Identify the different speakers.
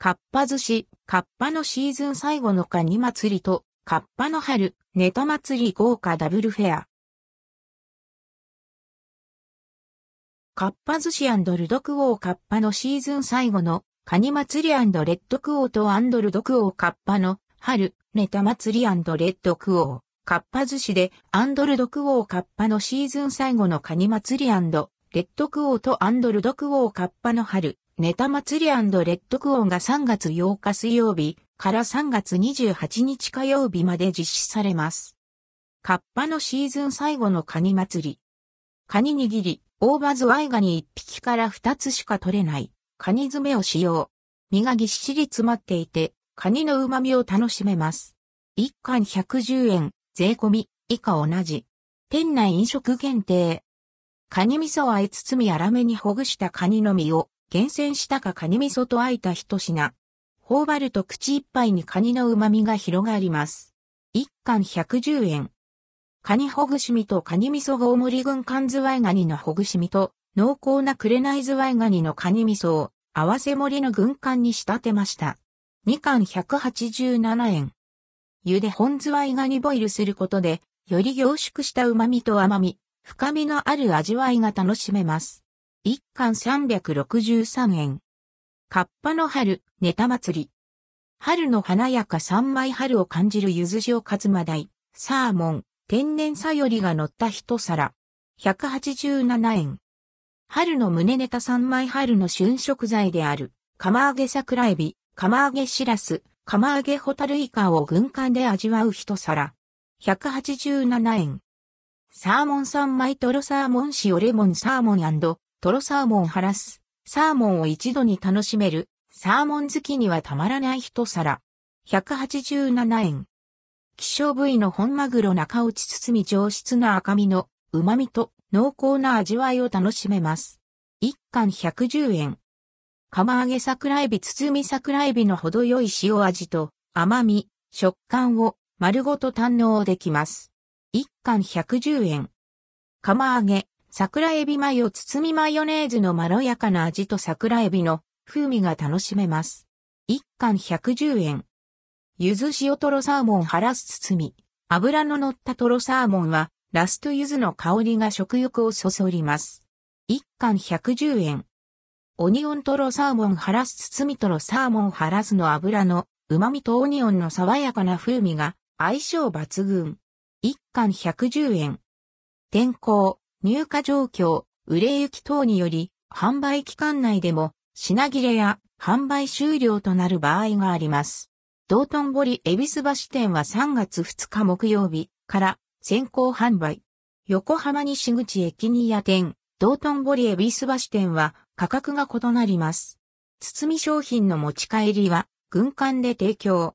Speaker 1: かっぱ寿司、かっぱのシーズン最後のカニ祭りと、かっぱの春、ネタ祭り豪華ダブルフェア。かっぱ寿司ルドクオーかっぱのシーズン最後のカニ祭りレッドクオーとルドクオーかっぱの春、ネタ祭りレッドクオー。かっぱ寿司でアンドルドクオーカッパのシーズン最後のカニ祭りレッドクオーとアンドルドクオーカッパの春、ネタ祭りレッドクオンが3月8日水曜日から3月28日火曜日まで実施されます。カッパのシーズン最後のカニ祭り。カニ握り、大葉ズワイガニ1匹から2つしか取れない、カニ詰めを使用。身がぎっしり詰まっていて、カニの旨味を楽しめます。1貫110円、税込み、以下同じ。店内飲食限定。カニ味噌和え包み粗めにほぐしたカニの身を厳選したかカニ味噌とあえた一品。頬張ると口いっぱいにカニの旨味が広がります。一貫110円。カニほぐし身とカニ味噌が大盛り軍艦ズワイガニのほぐし身と濃厚な紅ズワイガニのカニ味噌を合わせ盛りの軍艦に仕立てました。二貫187円。茹で本ズワイガニボイルすることで、より凝縮した旨味と甘み、深みのある味わいが楽しめます。一貫363円。カッパの春、ネタ祭り。春の華やか三枚春を感じるゆず塩かつまだい、サーモン、天然さよりが乗った一皿。187円。春の胸ネタ三枚春の旬食材である、釜揚げ桜エビ、釜揚げしらす、釜揚げホタルイカを軍艦で味わう一皿。187円。サーモン三枚トロサーモン塩レモンサーモントロサーモンハラス、サーモンを一度に楽しめる、サーモン好きにはたまらない一皿。187円。希少部位の本マグロ中落ち包み上質な赤身の旨味と濃厚な味わいを楽しめます。一貫110円。釜揚げ桜エビ包み桜エビの程よい塩味と甘み、食感を丸ごと堪能できます。一貫110円。釜揚げ、桜エビマヨ包みマヨネーズのまろやかな味と桜エビの風味が楽しめます。一貫110円。ゆず塩トロサーモンハラス包み。油の乗ったトロサーモンは、ラストゆずの香りが食欲をそそります。一貫110円。オニオントロサーモンハラス包みトロサーモンハラスの油の旨味とオニオンの爽やかな風味が相性抜群。一貫110円。天候、入荷状況、売れ行き等により、販売期間内でも、品切れや販売終了となる場合があります。道頓堀恵比寿橋店は3月2日木曜日から先行販売。横浜西口駅ニア店、道頓堀恵比寿橋店は価格が異なります。包み商品の持ち帰りは軍艦で提供。